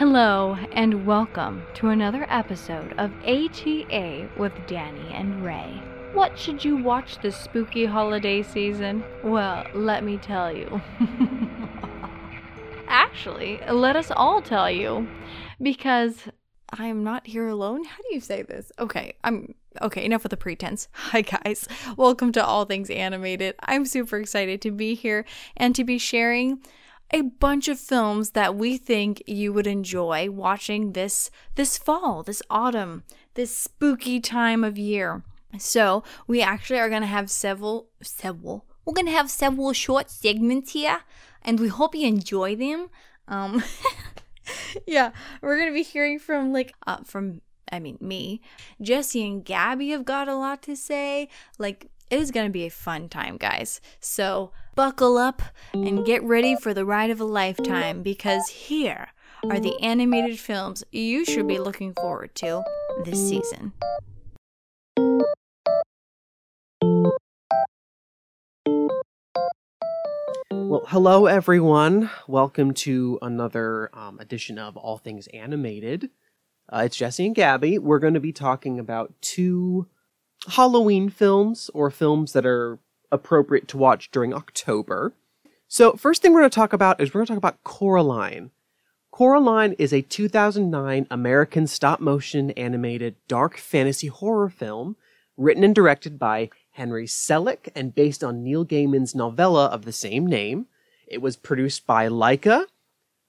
Hello, and welcome to another episode of ATA with Danny and Ray. What should you watch this spooky holiday season? Well, let me tell you. Actually, let us all tell you. Because I am not here alone. How do you say this? Okay, I'm okay, enough with the pretense. Hi, guys. Welcome to All Things Animated. I'm super excited to be here and to be sharing a bunch of films that we think you would enjoy watching this this fall, this autumn, this spooky time of year. So, we actually are going to have several several we're going to have several short segments here and we hope you enjoy them. Um yeah, we're going to be hearing from like uh from I mean me. Jesse and Gabby have got a lot to say. Like it is going to be a fun time, guys. So, buckle up and get ready for the ride of a lifetime because here are the animated films you should be looking forward to this season. Well, hello everyone. Welcome to another um, edition of All Things Animated. Uh, it's Jesse and Gabby. We're going to be talking about two Halloween films or films that are appropriate to watch during October. So, first thing we're going to talk about is we're going to talk about Coraline. Coraline is a 2009 American stop motion animated dark fantasy horror film written and directed by Henry Selick and based on Neil Gaiman's novella of the same name. It was produced by Laika.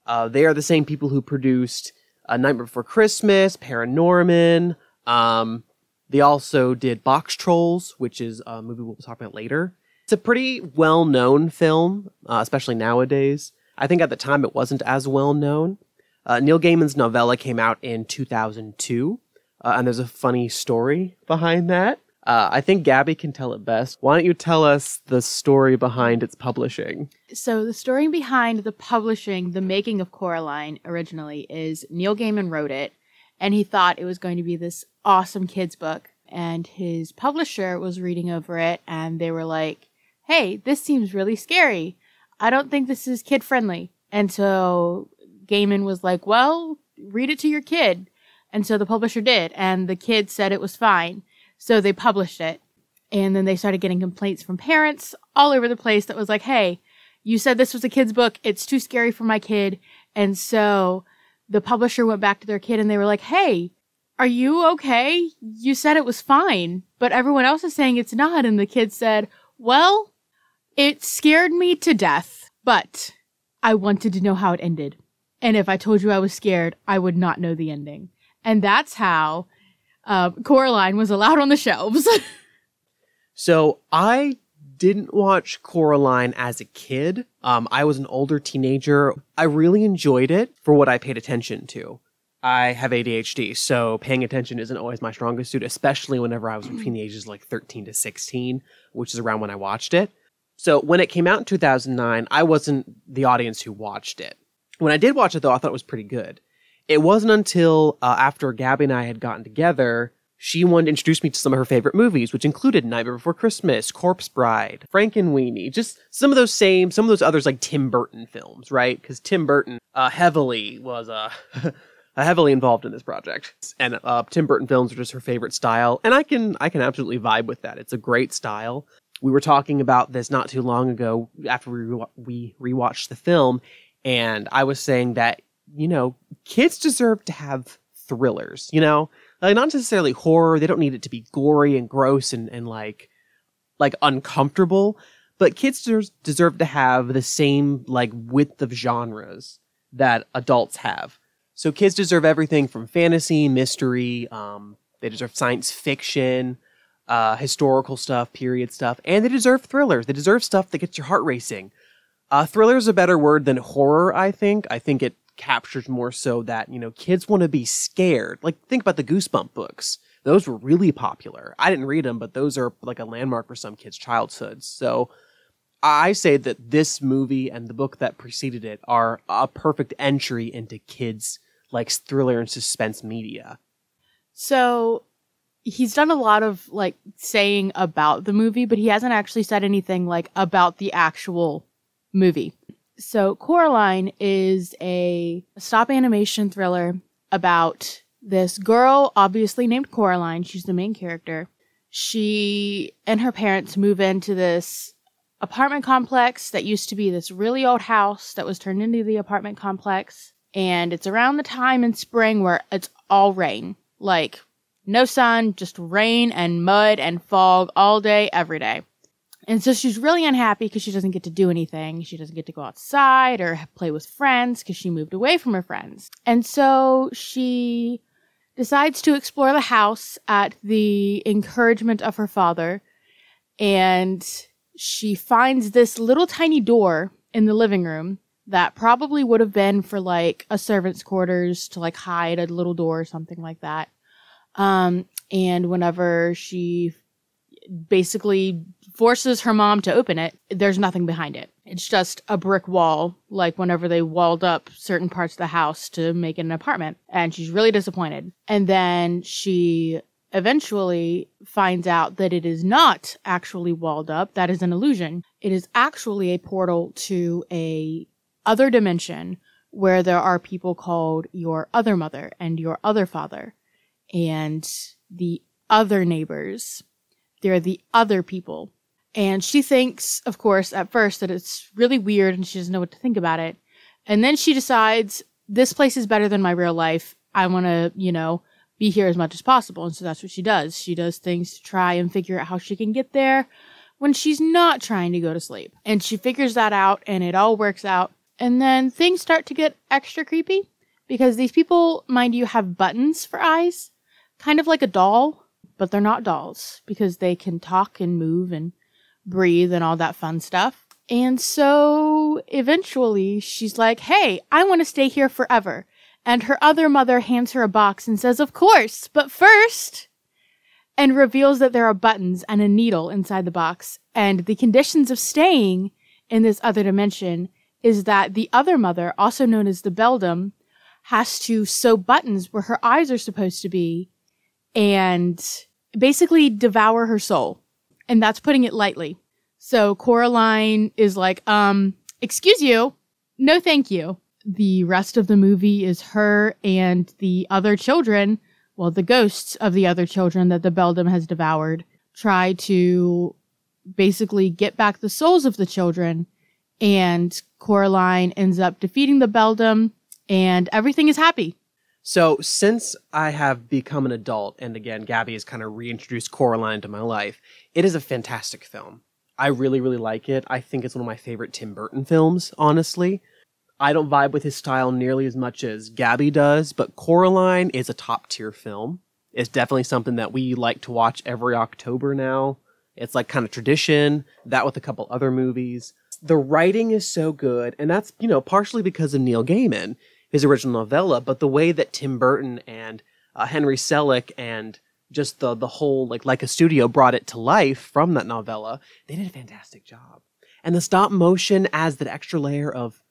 Uh, they are the same people who produced A Nightmare Before Christmas, Paranorman. Um, they also did Box Trolls, which is a movie we'll talk about later. It's a pretty well known film, uh, especially nowadays. I think at the time it wasn't as well known. Uh, Neil Gaiman's novella came out in 2002, uh, and there's a funny story behind that. Uh, I think Gabby can tell it best. Why don't you tell us the story behind its publishing? So the story behind the publishing, the making of Coraline originally is Neil Gaiman wrote it and he thought it was going to be this awesome kids book and his publisher was reading over it and they were like, "Hey, this seems really scary. I don't think this is kid friendly." And so Gaiman was like, "Well, read it to your kid." And so the publisher did and the kid said it was fine. So they published it. And then they started getting complaints from parents all over the place that was like, hey, you said this was a kid's book. It's too scary for my kid. And so the publisher went back to their kid and they were like, hey, are you okay? You said it was fine, but everyone else is saying it's not. And the kid said, well, it scared me to death, but I wanted to know how it ended. And if I told you I was scared, I would not know the ending. And that's how uh, Coraline was allowed on the shelves. So I didn't watch Coraline as a kid. Um, I was an older teenager. I really enjoyed it for what I paid attention to. I have ADHD, so paying attention isn't always my strongest suit, especially whenever I was between the ages like 13 to 16, which is around when I watched it. So when it came out in 2009, I wasn't the audience who watched it. When I did watch it, though, I thought it was pretty good. It wasn't until uh, after Gabby and I had gotten together, she wanted to introduce me to some of her favorite movies, which included Nightmare Before Christmas, Corpse Bride, Frankenweenie, just some of those same, some of those others like Tim Burton films, right? Because Tim Burton uh, heavily was uh, heavily involved in this project, and uh, Tim Burton films are just her favorite style, and I can I can absolutely vibe with that. It's a great style. We were talking about this not too long ago after we re- we rewatched the film, and I was saying that you know kids deserve to have thrillers, you know like not necessarily horror. They don't need it to be gory and gross and, and like like uncomfortable. But kids deserve to have the same like width of genres that adults have. So kids deserve everything from fantasy, mystery. Um, they deserve science fiction, uh, historical stuff, period stuff, and they deserve thrillers. They deserve stuff that gets your heart racing. Uh, thriller is a better word than horror. I think. I think it captures more so that, you know, kids want to be scared. Like, think about the Goosebump books. Those were really popular. I didn't read them, but those are like a landmark for some kids' childhoods. So I say that this movie and the book that preceded it are a perfect entry into kids' like thriller and suspense media. so he's done a lot of like saying about the movie, but he hasn't actually said anything like about the actual movie. So, Coraline is a stop animation thriller about this girl, obviously named Coraline. She's the main character. She and her parents move into this apartment complex that used to be this really old house that was turned into the apartment complex. And it's around the time in spring where it's all rain. Like, no sun, just rain and mud and fog all day, every day. And so she's really unhappy because she doesn't get to do anything. She doesn't get to go outside or play with friends because she moved away from her friends. And so she decides to explore the house at the encouragement of her father. And she finds this little tiny door in the living room that probably would have been for like a servant's quarters to like hide a little door or something like that. Um, and whenever she basically forces her mom to open it, there's nothing behind it. It's just a brick wall, like whenever they walled up certain parts of the house to make it an apartment. And she's really disappointed. And then she eventually finds out that it is not actually walled up. That is an illusion. It is actually a portal to a other dimension where there are people called your other mother and your other father and the other neighbors. They're the other people and she thinks, of course, at first that it's really weird and she doesn't know what to think about it. And then she decides, this place is better than my real life. I want to, you know, be here as much as possible. And so that's what she does. She does things to try and figure out how she can get there when she's not trying to go to sleep. And she figures that out and it all works out. And then things start to get extra creepy because these people, mind you, have buttons for eyes, kind of like a doll, but they're not dolls because they can talk and move and breathe and all that fun stuff. And so eventually she's like, Hey, I want to stay here forever. And her other mother hands her a box and says, Of course, but first, and reveals that there are buttons and a needle inside the box. And the conditions of staying in this other dimension is that the other mother, also known as the Beldam, has to sew buttons where her eyes are supposed to be and basically devour her soul and that's putting it lightly. So Coraline is like, um, excuse you. No, thank you. The rest of the movie is her and the other children, well, the ghosts of the other children that the Beldam has devoured, try to basically get back the souls of the children. And Coraline ends up defeating the Beldam and everything is happy. So, since I have become an adult, and again, Gabby has kind of reintroduced Coraline to my life, it is a fantastic film. I really, really like it. I think it's one of my favorite Tim Burton films, honestly. I don't vibe with his style nearly as much as Gabby does, but Coraline is a top tier film. It's definitely something that we like to watch every October now. It's like kind of tradition, that with a couple other movies. The writing is so good, and that's, you know, partially because of Neil Gaiman his original novella, but the way that Tim Burton and uh, Henry Selick and just the the whole like like a studio brought it to life from that novella, they did a fantastic job. And the stop motion adds that extra layer of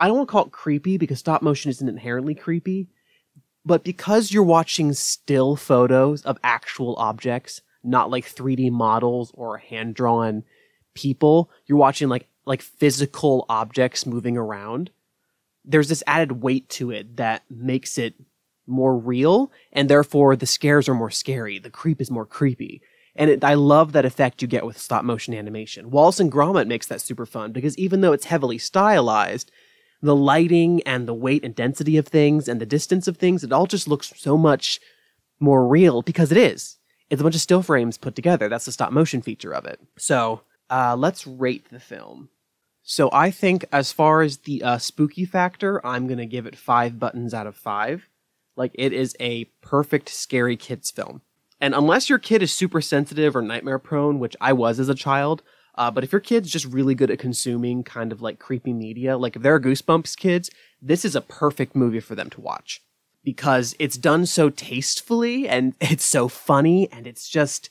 I don't want to call it creepy because stop motion isn't inherently creepy, but because you're watching still photos of actual objects, not like 3D models or hand drawn people, you're watching like like physical objects moving around there's this added weight to it that makes it more real, and therefore the scares are more scary. The creep is more creepy. And it, I love that effect you get with stop motion animation. Wallace and Gromit makes that super fun because even though it's heavily stylized, the lighting and the weight and density of things and the distance of things, it all just looks so much more real because it is. It's a bunch of still frames put together. That's the stop motion feature of it. So uh, let's rate the film. So I think as far as the uh, spooky factor, I'm gonna give it five buttons out of five. Like it is a perfect scary kids film. And unless your kid is super sensitive or nightmare prone, which I was as a child, uh, but if your kid's just really good at consuming kind of like creepy media, like if they're Goosebumps kids, this is a perfect movie for them to watch because it's done so tastefully and it's so funny and it's just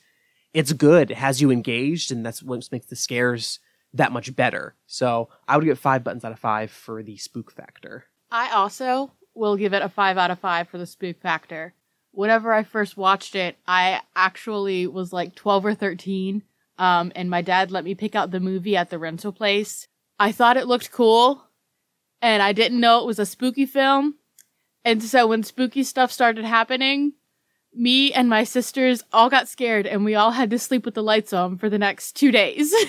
it's good. It has you engaged, and that's what makes the scares that much better. So I would give five buttons out of five for the spook factor. I also will give it a five out of five for the spook factor. Whenever I first watched it, I actually was like 12 or 13, um, and my dad let me pick out the movie at the rental place. I thought it looked cool, and I didn't know it was a spooky film. And so when spooky stuff started happening, me and my sisters all got scared and we all had to sleep with the lights on for the next two days.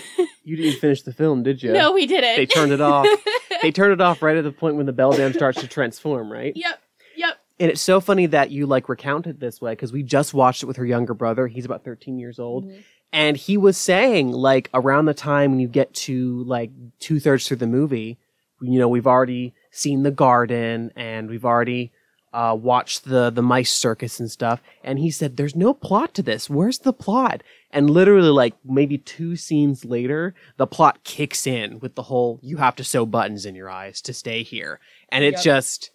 You didn't finish the film, did you? No, we didn't. They turned it off. they turned it off right at the point when the beldam starts to transform, right? Yep. Yep. And it's so funny that you like recount it this way because we just watched it with her younger brother. He's about 13 years old. Mm-hmm. And he was saying, like, around the time when you get to like two thirds through the movie, you know, we've already seen the garden and we've already uh, watched the the mice circus and stuff. And he said, "There's no plot to this. Where's the plot?" And literally, like maybe two scenes later, the plot kicks in with the whole "you have to sew buttons in your eyes to stay here," and it Yep. just.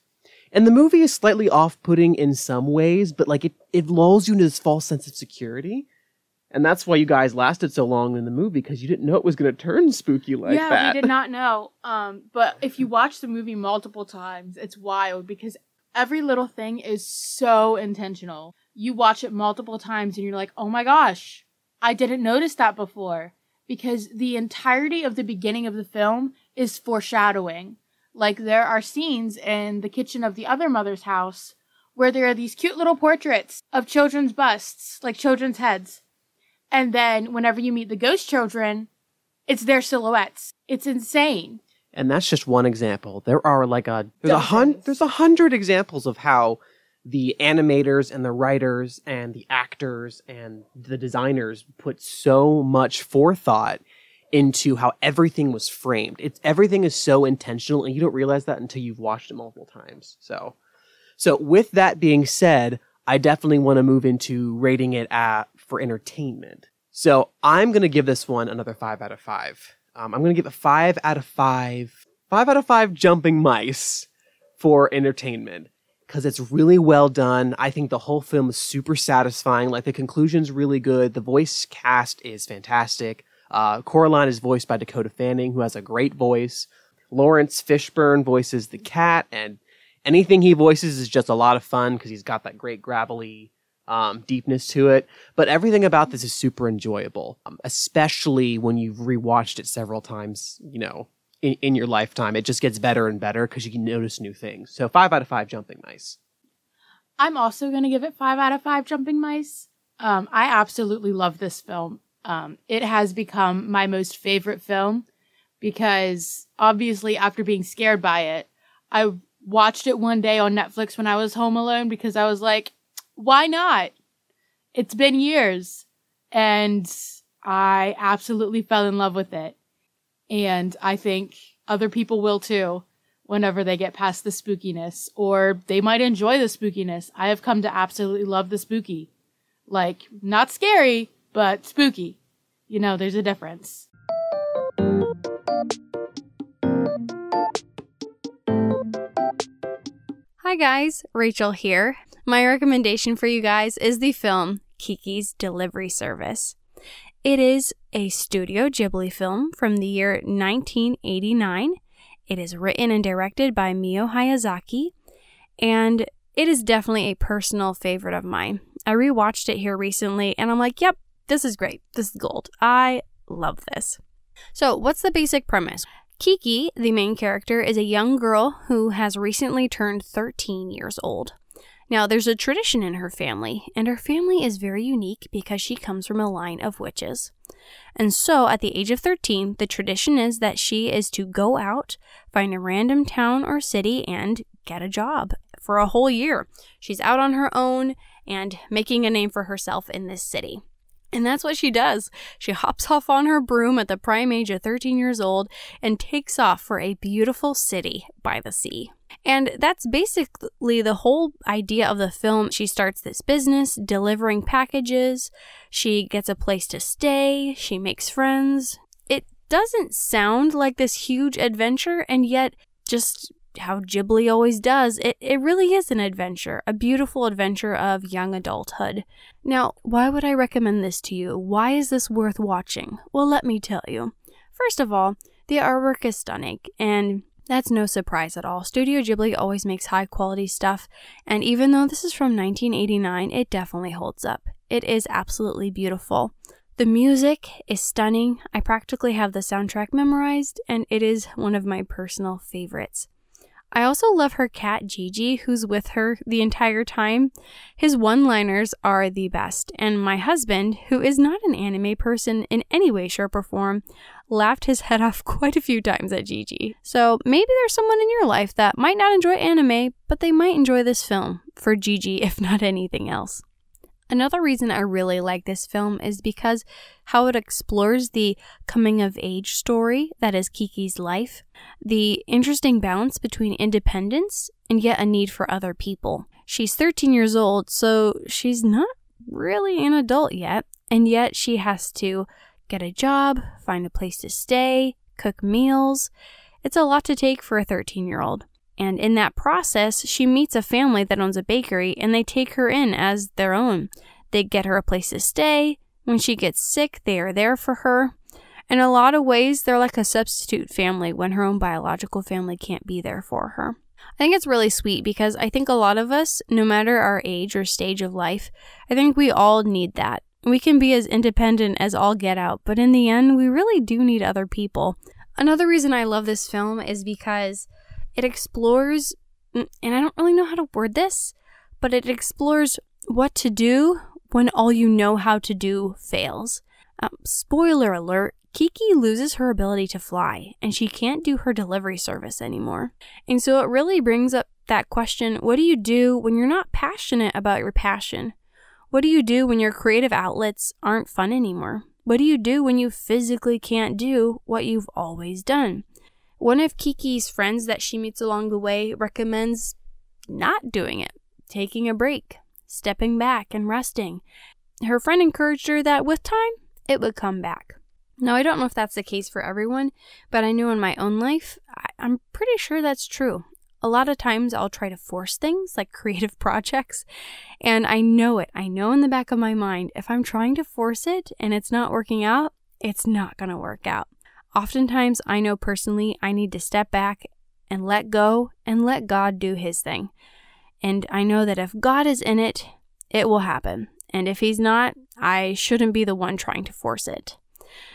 And the movie is slightly off-putting in some ways, but like it, it lulls you into this false sense of security. And that's why you guys lasted so long in the movie because you didn't know it was going to turn spooky like yeah, that. we did not know. Um, but if you watch the movie multiple times, it's wild because every little thing is so intentional. You watch it multiple times and you're like, oh my gosh, I didn't notice that before. Because the entirety of the beginning of the film is foreshadowing. Like there are scenes in the kitchen of the other mother's house where there are these cute little portraits of children's busts, like children's heads. And then whenever you meet the ghost children, it's their silhouettes. It's insane. And that's just one example. There are like a there's a hun- there's a hundred examples of how the animators and the writers and the actors and the designers put so much forethought into how everything was framed. It's everything is so intentional and you don't realize that until you've watched it multiple times. So so with that being said, I definitely want to move into rating it at for entertainment. So I'm going to give this one another 5 out of 5. Um, I'm going to give it 5 out of 5. 5 out of 5 jumping mice for entertainment because it's really well done. I think the whole film is super satisfying. Like the conclusion's really good. The voice cast is fantastic. Uh, Coraline is voiced by Dakota Fanning, who has a great voice. Laurence Fishburne voices the cat, and anything he voices is just a lot of fun because he's got that great gravelly um, deepness to it. But everything about this is super enjoyable, um, especially when you've rewatched it several times. You know, in, in your lifetime, it just gets better and better because you can notice new things. So five out of five jumping mice. I'm also going to give it five out of five jumping mice. Um, I absolutely love this film. Um, it has become my most favorite film because obviously, after being scared by it, I watched it one day on Netflix when I was home alone because I was like, why not? It's been years. And I absolutely fell in love with it. And I think other people will too whenever they get past the spookiness, or they might enjoy the spookiness. I have come to absolutely love the spooky. Like, not scary, but spooky. You know, there's a difference. Hi guys, Rachel here. My recommendation for you guys is the film Kiki's Delivery Service. It is a Studio Ghibli film from the year 1989. It is written and directed by Mio Hayazaki, and it is definitely a personal favorite of mine. I rewatched it here recently and I'm like, yep, this is great. This is gold. I love this. So, what's the basic premise? Kiki, the main character, is a young girl who has recently turned 13 years old. Now, there's a tradition in her family, and her family is very unique because she comes from a line of witches. And so, at the age of 13, the tradition is that she is to go out, find a random town or city, and get a job for a whole year. She's out on her own and making a name for herself in this city. And that's what she does. She hops off on her broom at the prime age of 13 years old and takes off for a beautiful city by the sea. And that's basically the whole idea of the film. She starts this business delivering packages. She gets a place to stay. She makes friends. It doesn't sound like this huge adventure, and yet, just how Ghibli always does, it, it really is an adventure, a beautiful adventure of young adulthood. Now, why would I recommend this to you? Why is this worth watching? Well, let me tell you. First of all, the artwork is stunning, and that's no surprise at all. Studio Ghibli always makes high quality stuff, and even though this is from 1989, it definitely holds up. It is absolutely beautiful. The music is stunning. I practically have the soundtrack memorized, and it is one of my personal favorites. I also love her cat Jiji, who's with her the entire time. His one liners are the best, and my husband, who is not an anime person in any way, shape, or form, laughed his head off quite a few times at Jiji. So maybe there's someone in your life that might not enjoy anime, but they might enjoy this film for Jiji, if not anything else. Another reason I really like this film is because how it explores the coming of age story that is Kiki's life, the interesting balance between independence and yet a need for other people. She's 13 years old, so she's not really an adult yet, and yet she has to get a job, find a place to stay, cook meals. It's a lot to take for a 13 year old. And in that process, she meets a family that owns a bakery and they take her in as their own. They get her a place to stay. When she gets sick, they are there for her. In a lot of ways, they're like a substitute family when her own biological family can't be there for her. I think it's really sweet because I think a lot of us, no matter our age or stage of life, I think we all need that. We can be as independent as all get out, but in the end, we really do need other people. Another reason I love this film is because it explores, and I don't really know how to word this, but it explores what to do when all you know how to do fails. Um, spoiler alert Kiki loses her ability to fly and she can't do her delivery service anymore. And so it really brings up that question what do you do when you're not passionate about your passion? What do you do when your creative outlets aren't fun anymore? What do you do when you physically can't do what you've always done? One of Kiki's friends that she meets along the way recommends not doing it, taking a break, stepping back, and resting. Her friend encouraged her that with time, it would come back. Now, I don't know if that's the case for everyone, but I know in my own life, I- I'm pretty sure that's true. A lot of times I'll try to force things like creative projects, and I know it. I know in the back of my mind, if I'm trying to force it and it's not working out, it's not going to work out. Oftentimes, I know personally I need to step back and let go and let God do His thing. And I know that if God is in it, it will happen. And if He's not, I shouldn't be the one trying to force it.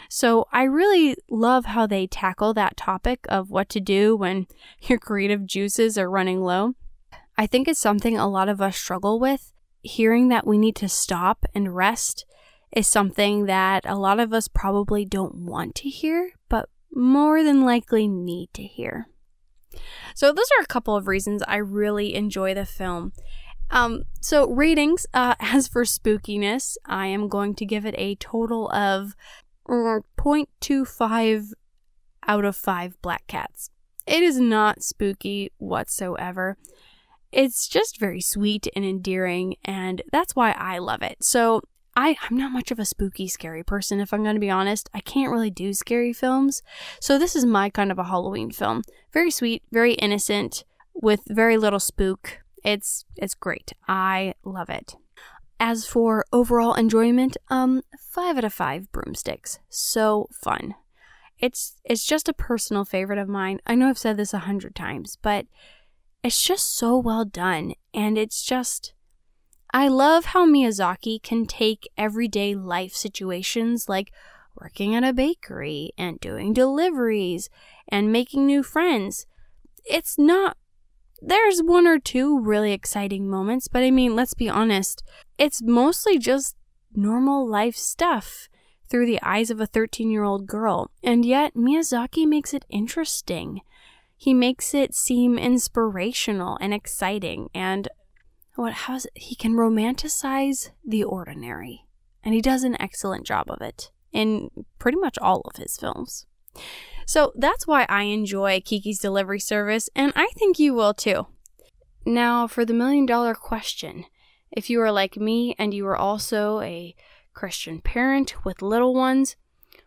So I really love how they tackle that topic of what to do when your creative juices are running low. I think it's something a lot of us struggle with. Hearing that we need to stop and rest is something that a lot of us probably don't want to hear, more than likely need to hear. So, those are a couple of reasons I really enjoy the film. Um, so, ratings, uh, as for spookiness, I am going to give it a total of uh, 0.25 out of 5 black cats. It is not spooky whatsoever. It's just very sweet and endearing, and that's why I love it. So, I, I'm not much of a spooky, scary person, if I'm going to be honest. I can't really do scary films. So, this is my kind of a Halloween film. Very sweet, very innocent, with very little spook. It's it's great. I love it. As for overall enjoyment, um, five out of five broomsticks. So fun. It's it's just a personal favorite of mine. I know I've said this a hundred times, but it's just so well done, and it's just I love how Miyazaki can take everyday life situations like working at a bakery and doing deliveries and making new friends. It's not, there's one or two really exciting moments, but I mean, let's be honest, it's mostly just normal life stuff through the eyes of a 13 year old girl. And yet, Miyazaki makes it interesting. He makes it seem inspirational and exciting and what how's he can romanticize the ordinary and he does an excellent job of it in pretty much all of his films. So that's why i enjoy kiki's delivery service and i think you will too. Now for the million dollar question if you are like me and you are also a christian parent with little ones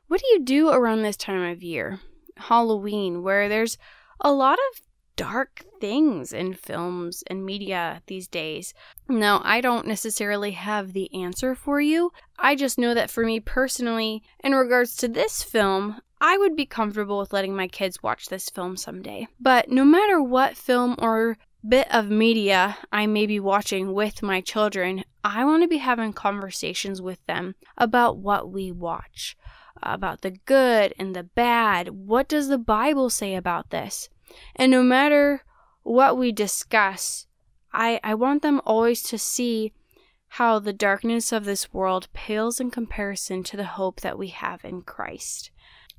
what do you do around this time of year? Halloween where there's a lot of dark things in films and media these days. Now, I don't necessarily have the answer for you. I just know that for me personally, in regards to this film, I would be comfortable with letting my kids watch this film someday. But no matter what film or bit of media I may be watching with my children, I want to be having conversations with them about what we watch, about the good and the bad. What does the Bible say about this? And no matter what we discuss, I, I want them always to see how the darkness of this world pales in comparison to the hope that we have in Christ.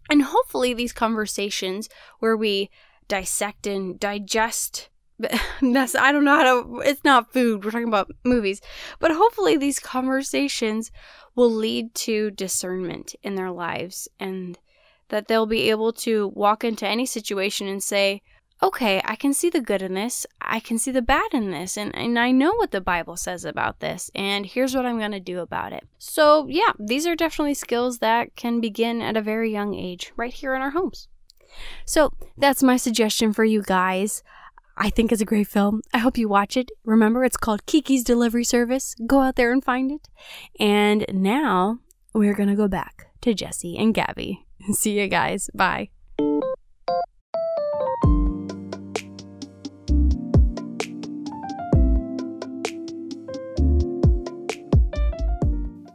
And hopefully, these conversations where we dissect and digest that's I don't know how to it's not food we're talking about movies but hopefully these conversations will lead to discernment in their lives and that they'll be able to walk into any situation and say okay I can see the good in this I can see the bad in this and, and I know what the Bible says about this and here's what I'm going to do about it so yeah these are definitely skills that can begin at a very young age right here in our homes so that's my suggestion for you guys I think it's a great film. I hope you watch it. Remember, it's called Kiki's Delivery Service. Go out there and find it. And now we're going to go back to Jesse and Gabby. See you guys. Bye.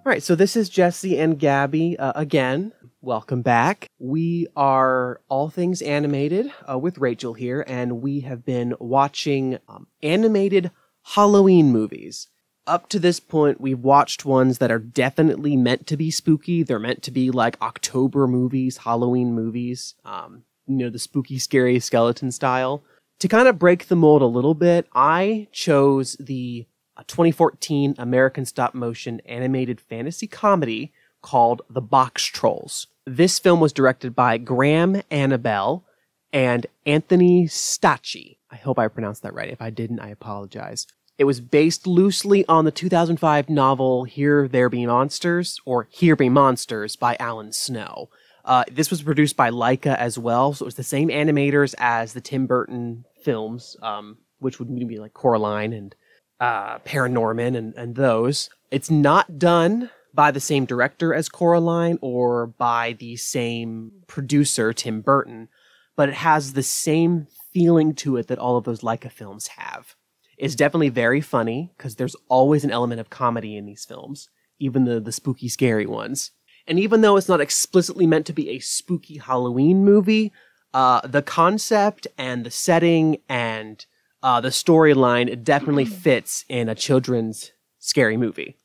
All right, so this is Jesse and Gabby uh, again. Welcome back. We are all things animated uh, with Rachel here, and we have been watching um, animated Halloween movies. Up to this point, we've watched ones that are definitely meant to be spooky. They're meant to be like October movies, Halloween movies, um, you know, the spooky, scary skeleton style. To kind of break the mold a little bit, I chose the uh, 2014 American stop motion animated fantasy comedy called The Box Trolls. This film was directed by Graham Annable and Anthony Stacchi. I hope I pronounced that right. If I didn't, I apologize. It was based loosely on the 2005 novel Here There Be Monsters, or Here Be Monsters by Alan Snow. Uh, this was produced by Laika as well, so it was the same animators as the Tim Burton films, um, which would be like Coraline and uh, Paranorman and, and those. It's not done by the same director as Coraline or by the same producer, Tim Burton, but it has the same feeling to it that all of those Laika films have. It's definitely very funny because there's always an element of comedy in these films, even the, the spooky, scary ones. And even though it's not explicitly meant to be a spooky Halloween movie, uh, the concept and the setting and uh, the storyline definitely fits in a children's scary movie.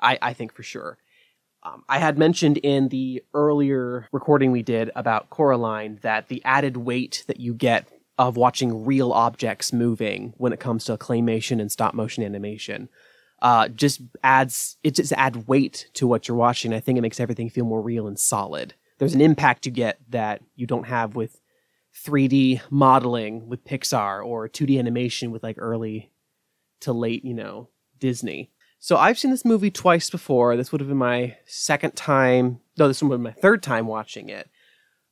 I, I think for sure. Um, I had mentioned in the earlier recording we did about Coraline that the added weight that you get of watching real objects moving when it comes to claymation and stop motion animation uh, just adds it just add weight to what you're watching. I think it makes everything feel more real and solid. There's an impact you get that you don't have with 3D modeling with Pixar or 2D animation with like early to late, you know, Disney. So I've seen this movie twice before. This would have been my second time. No, this would have been my third time watching it.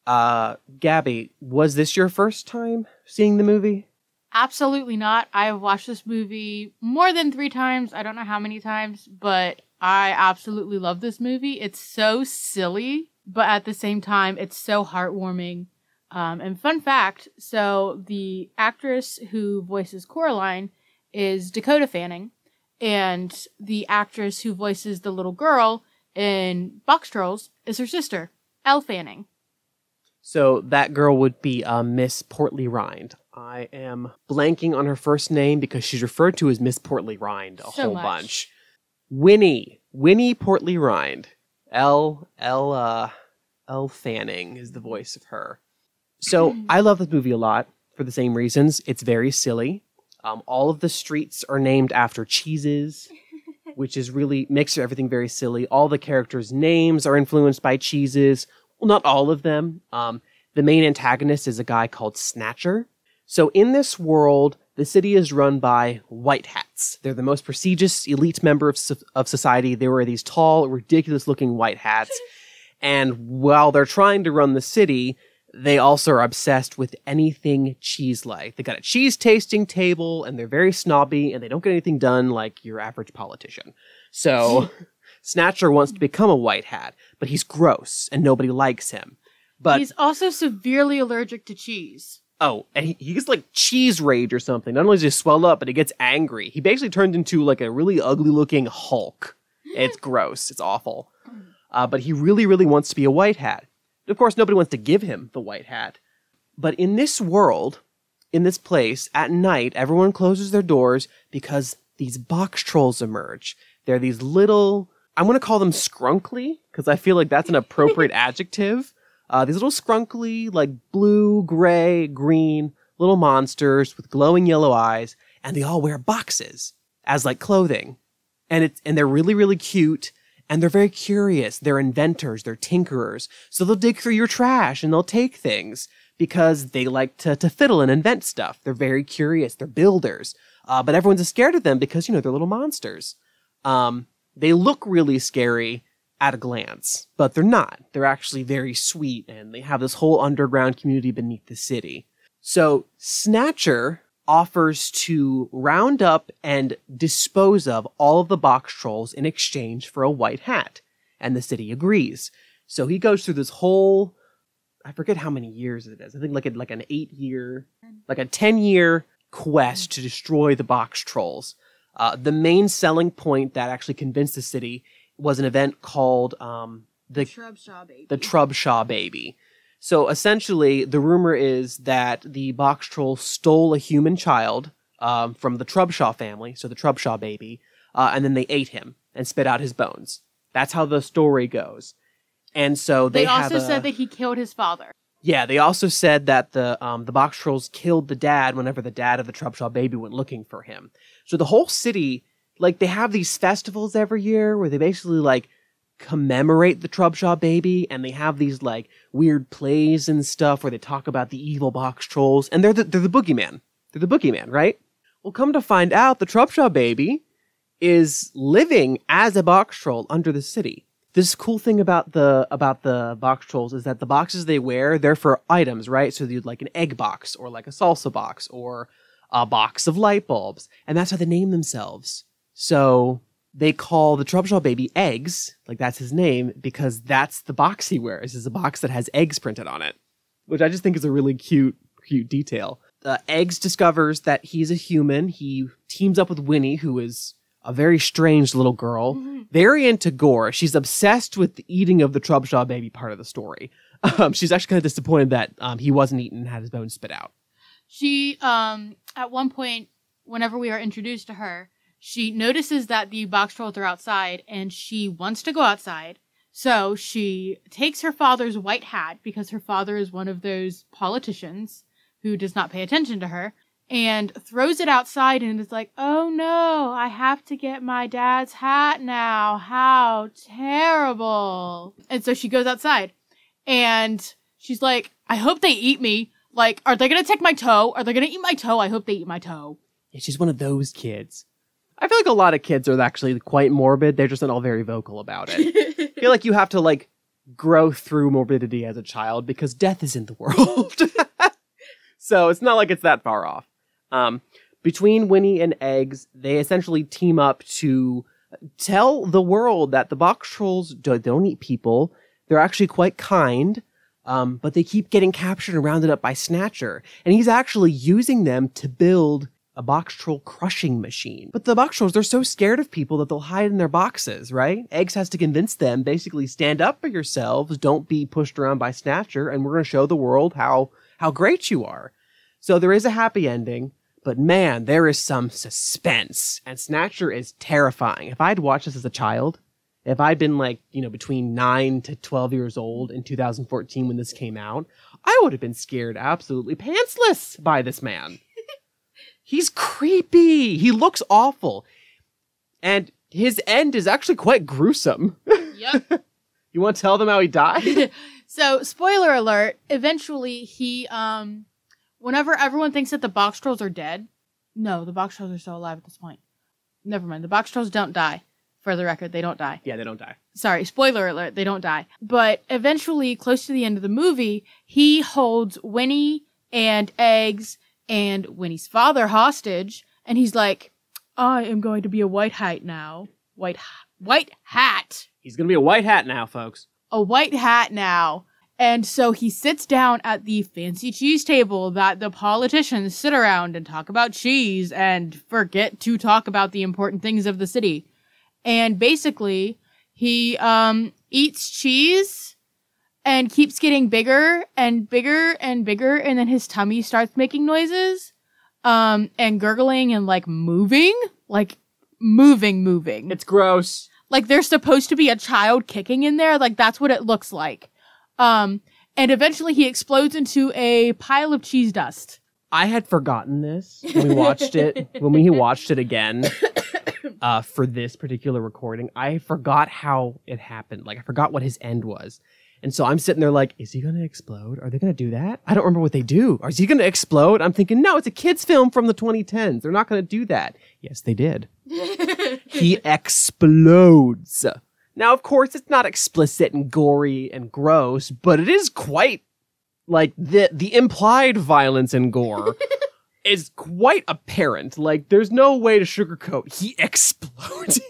Uh, Gabby, was this your first time seeing the movie? Absolutely not. I have watched this movie more than three times. I don't know how many times, but I absolutely love this movie. It's so silly, but at the same time, it's so heartwarming. Um, and fun fact so the actress who voices Coraline is Dakota Fanning and the actress who voices the little girl in Box Trolls is her sister, Elle Fanning. So that girl would be uh, Miss Portley-Rind. I am blanking on her first name because she's referred to as Miss Portley-Rind a So whole much. bunch. Winnie, Winnie Portley-Rind. L Elle, uh, Elle Fanning is the voice of her. So I love this movie a lot for the same reasons. It's very silly. Um, all of the streets are named after cheeses, which is really makes everything very silly. All the characters' names are influenced by cheeses. Well, not all of them. Um, the main antagonist is a guy called Snatcher. So in this world, the city is run by white hats. They're the most prestigious elite member of, of society. They wear these tall, ridiculous looking white hats. and while they're trying to run the city, they also are obsessed with anything cheese like. They got a cheese tasting table and they're very snobby and they don't get anything done like your average politician. So Snatcher wants to become a white hat, but he's gross and nobody likes him. But He's also severely allergic to cheese. oh, and he, he gets like cheese rage or something. Not only does he swell up, but he gets angry. He basically turned into like a really ugly looking Hulk. It's gross. It's awful. Uh, but he really, really wants to be a white hat. Of course, nobody wants to give him the white hat. But in this world, in this place at night, everyone closes their doors because these box trolls emerge. They're these little, I'm going to call them scrunkly because I feel like that's an appropriate adjective. Uh, these little scrunkly, like blue, gray, green little monsters with glowing yellow eyes, and they all wear boxes as like clothing. And it's, and they're really, really cute. And they're very curious. They're inventors. They're tinkerers. So they'll dig through your trash and they'll take things because they like to, to fiddle and invent stuff. They're very curious. They're builders. Uh, but everyone's scared of them because, you know, they're little monsters. Um, they look really scary at a glance, but they're not. They're actually very sweet and they have this whole underground community beneath the city. So Snatcher offers to round up and dispose of all of the box trolls in exchange for a white hat. And the city agrees. So he goes through this whole I forget how many years it is. I think like a, like an eight year, like a ten year quest to destroy the box trolls. Uh, the main selling point that actually convinced the city was an event called um, the Shrubshaw baby. the Trubshaw baby. So essentially, the rumor is that the box troll stole a human child um, from the Trubshaw family, so the Trubshaw baby, uh, and then they ate him and spit out his bones. That's how the story goes. And so they, they also a- said that he killed his father. Yeah, they also said that the um, the box trolls killed the dad whenever the dad of the Trubshaw baby went looking for him. So the whole city, like, they have these festivals every year where they basically like commemorate the Trubshaw baby, and they have these like weird plays and stuff where they talk about the evil box trolls, and they're the, they're the boogeyman. They're the boogeyman, right? Well, come to find out, the Trubshaw baby is living as a box troll under the city. This cool thing about the about the box trolls is that the boxes they wear they're for items, right? So you'd like an egg box or like a salsa box or a box of light bulbs, and that's how they name themselves. So they call the Trubshaw baby eggs, like that's his name, because that's the box he wears. Is a box that has eggs printed on it, which I just think is a really cute cute detail. Uh, eggs discovers that he's a human. He teams up with Winnie, who is a very strange little girl, very into gore. She's obsessed with the eating of the Trubshaw baby part of the story. Um, she's actually kind of disappointed that um, he wasn't eaten and had his bones spit out. She, um, at one point, whenever we are introduced to her, she notices that the box trolls are outside and she wants to go outside. So she takes her father's white hat because her father is one of those politicians who does not pay attention to her and throws it outside and is like, oh no, I have to get my dad's hat now. How terrible. And so she goes outside and she's like, I hope they eat me. Like, are they gonna take my toe? Are they gonna eat my toe? I hope they eat my toe. Yeah, she's one of those kids. I feel like a lot of kids are actually quite morbid. They're just not all very vocal about it. I feel like you have to like grow through morbidity as a child because death is in the world. so it's not like it's that far off. Um, between Winnie and Eggs, they essentially team up to tell the world that the box trolls do- don't eat people. They're actually quite kind, um, but they keep getting captured and rounded up by Snatcher. And he's actually using them to build a box troll crushing machine. But the box trolls, they're so scared of people that they'll hide in their boxes, right? Eggs has to convince them basically stand up for yourselves, don't be pushed around by Snatcher, and we're going to show the world how how great you are. So there is a happy ending, but man, there is some suspense, and Snatcher is terrifying. If I'd watched this as a child, if I'd been like, you know, between 9 to 12 years old in 2014 when this came out, I would have been scared absolutely pantsless by this man. He's creepy. He looks awful. And his end is actually quite gruesome. Yep. you want to tell them how he died? so, spoiler alert, eventually he, um, whenever everyone thinks that the box trolls are dead, no, the box trolls are still alive at this point. Never mind, the box trolls don't die. For the record, they don't die. yeah, they don't die. Sorry, spoiler alert, they don't die. But eventually, close to the end of the movie, he holds Winnie and Eggs and Winnie's father hostage, and he's like, I am going to be a white hat now. White, white hat. He's going to be a white hat now, folks. a white hat now. And so he sits down at the fancy cheese table that the politicians sit around and talk about cheese and forget to talk about the important things of the city. And basically, he um, eats cheese and keeps getting bigger and bigger and bigger and then his tummy starts making noises um and gurgling and like moving like moving moving It's gross. like there's supposed to be a child kicking in there like that's what it looks like um and eventually he explodes into a pile of cheese dust I had forgotten this when we watched it when we watched it again uh, for this particular recording. I forgot how it happened. Like I forgot what his end was. And so I'm sitting there like, is he going to explode? Are they going to do that? I don't remember what they do. Is he going to explode? I'm thinking, no, it's a kids film from the 2010s. They're not going to do that. Yes, they did. he explodes. Now, of course, it's not explicit and gory and gross, but it is quite like the the implied violence and gore is quite apparent. Like there's no way to sugarcoat. He exploded.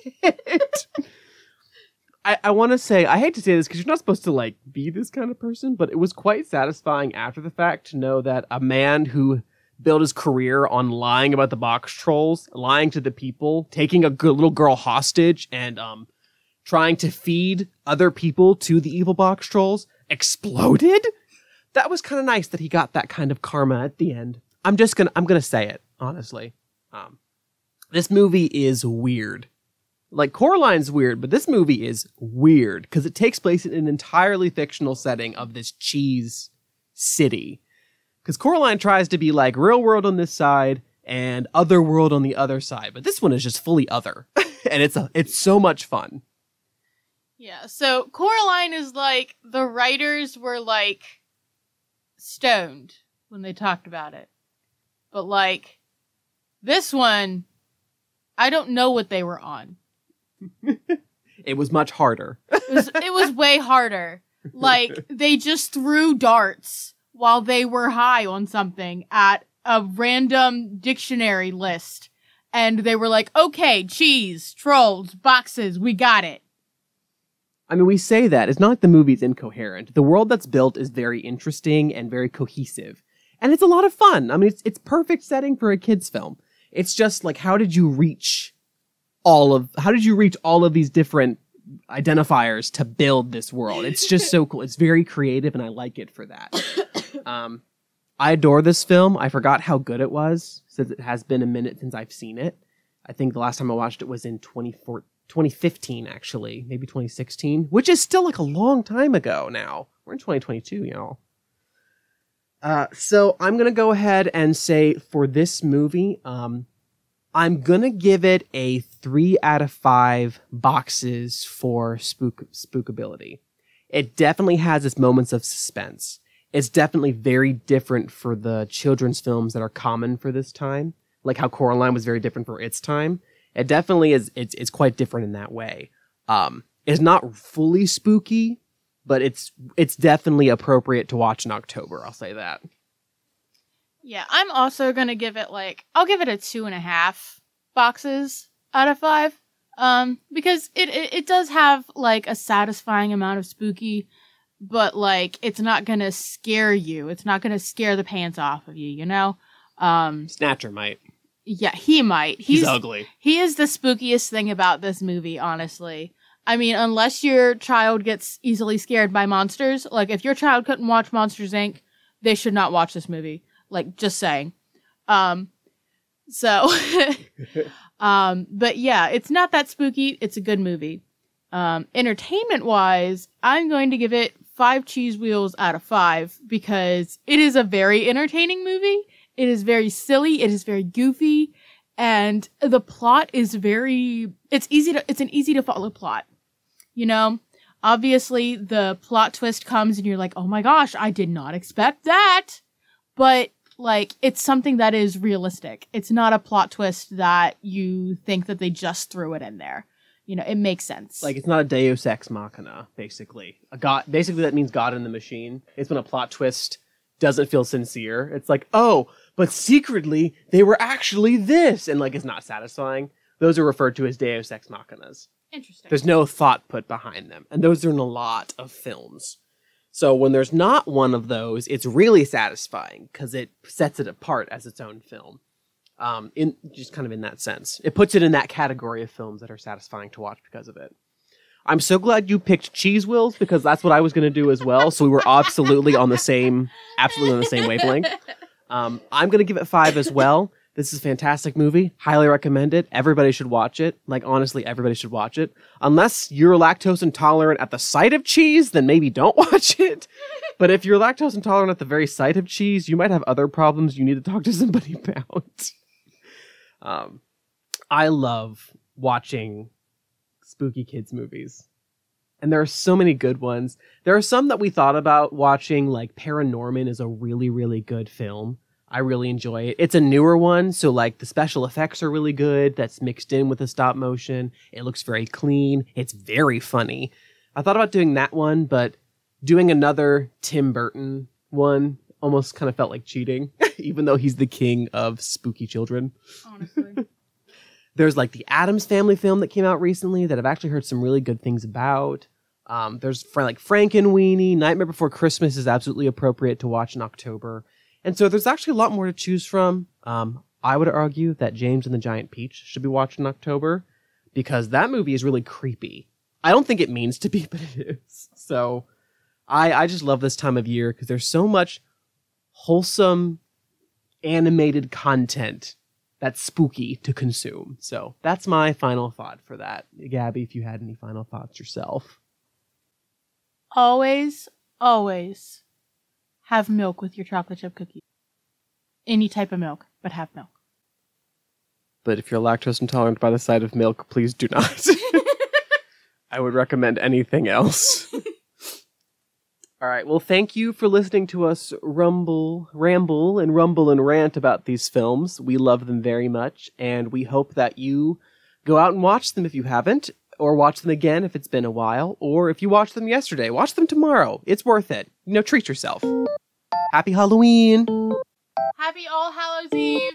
I, I want to say I hate to say this because you're not supposed to like be this kind of person, but it was quite satisfying after the fact to know that a man who built his career on lying about the box trolls, lying to the people, taking a good little girl hostage, and um trying to feed other people to the evil box trolls exploded that was kind of nice that he got that kind of karma at the end. I'm just gonna I'm gonna say it honestly. Um, this movie is weird. Like Coraline's weird, but this movie is weird because it takes place in an entirely fictional setting of this cheese city. Because Coraline tries to be like real world on this side and other world on the other side, but this one is just fully other, and it's a it's so much fun. Yeah, so Coraline is like the writers were like stoned when they talked about it. But like this one I don't know what they were on. It was much harder. It was it was way harder. Like they just threw darts while they were high on something at a random dictionary list. And they were like, okay, cheese, trolls, boxes, we got it. I mean, we say that. It's not like the movie's incoherent. The world that's built is very interesting and very cohesive. And it's a lot of fun. I mean, it's, it's perfect setting for a kid's film. It's just like, how did you reach all of, how did you reach all of these different identifiers to build this world? It's just so cool. It's very creative and I like it for that. Um, I adore this film. I forgot how good it was since it has been a minute since I've seen it. I think the last time I watched it was in 2014. 2015 actually maybe 2016 which is still like a long time ago now. We're in 2022 y'all. Uh, so i'm gonna go ahead and say for this movie um, i'm gonna give it a three out of five boxes for spook spookability. It definitely has its moments of suspense. It's definitely very different for the children's films that are common for this time. Like how coraline was very different for its time it definitely is it's it's quite different in that way um it's not fully spooky but it's it's definitely appropriate to watch in october i'll say that Yeah, I'm also gonna give it like I'll give it a two and a half boxes out of five. Um, because it, it it does have like a satisfying amount of spooky, but like it's not gonna scare you. It's not gonna scare the pants off of you. You know. Um. snatcher might Yeah, he might. he's, He's ugly he is the spookiest thing about this movie, honestly. I mean, unless your child gets easily scared by monsters, like if your child couldn't watch Monsters Inc., they should not watch this movie. Like, just saying. Um, so, um, but yeah, it's not that spooky. It's a good movie. Um, entertainment wise, I'm going to give it five cheese wheels out of five because it is a very entertaining movie. It is very silly. It is very goofy. And the plot is very it's easy to it's an easy to follow plot you know? Obviously the plot twist comes and you're like oh my gosh i did not expect that. But like it's something that is realistic. It's not a plot twist that you think that they just threw it in there. You know it makes sense. Like it's not a deus ex machina basically. A god basically that means god in the machine. It's when a plot twist doesn't feel sincere. It's like oh but secretly they were actually this and like it's not satisfying those are referred to as deus ex machinas interesting There's no thought put behind them. And those are in a lot of films. So when there's not one of those, it's really satisfying because it sets it apart as its own film. Um, in just kind of in that sense, it puts it in that category of films that are satisfying to watch because of it. I'm so glad you picked cheese wheels because that's what I was going to do as well. So we were absolutely on the same, absolutely on the same wavelength. Um, I'm to give it five as well. This is a fantastic movie. Highly recommend it. Everybody should watch it. Like, honestly, everybody should watch it. Unless you're lactose intolerant at the sight of cheese, then maybe don't watch it. But if you're lactose intolerant at the very sight of cheese, you might have other problems you need to talk to somebody about. um, I love watching spooky kids movies. And there are so many good ones. There are some that we thought about watching, like Paranorman is a really, really good film. I really enjoy it. It's a newer one, so like the special effects are really good. That's mixed in with the stop motion. It looks very clean. It's very funny. I thought about doing that one, but doing another Tim Burton one almost kind of felt like cheating, even though he's the king of spooky children. Honestly. There's like the Addams Family film that came out recently that I've actually heard some really good things about. Um, there's like Frankenweenie, Nightmare Before Christmas is absolutely appropriate to watch in October, and so there's actually a lot more to choose from. Um, I would argue that James and the Giant Peach should be watched in October because that movie is really creepy. I don't think it means to be, but it is. So I I just love this time of year because there's so much wholesome animated content that's spooky to consume. So that's my final thought for that. Gabby, if you had any final thoughts yourself. always, always have milk with your chocolate chip cookie. Any type of milk, but have milk. But if you're lactose intolerant by the sight of milk, please do not. I would recommend anything else. All right. Well, thank you for listening to us rumble, ramble, and rumble and rant about these films. We love them very much, and we hope that you go out and watch them if you haven't, or watch them again if it's been a while, or if you watched them yesterday, watch them tomorrow. It's worth it. You know, treat yourself. Happy Halloween. Happy All Hallows Eve!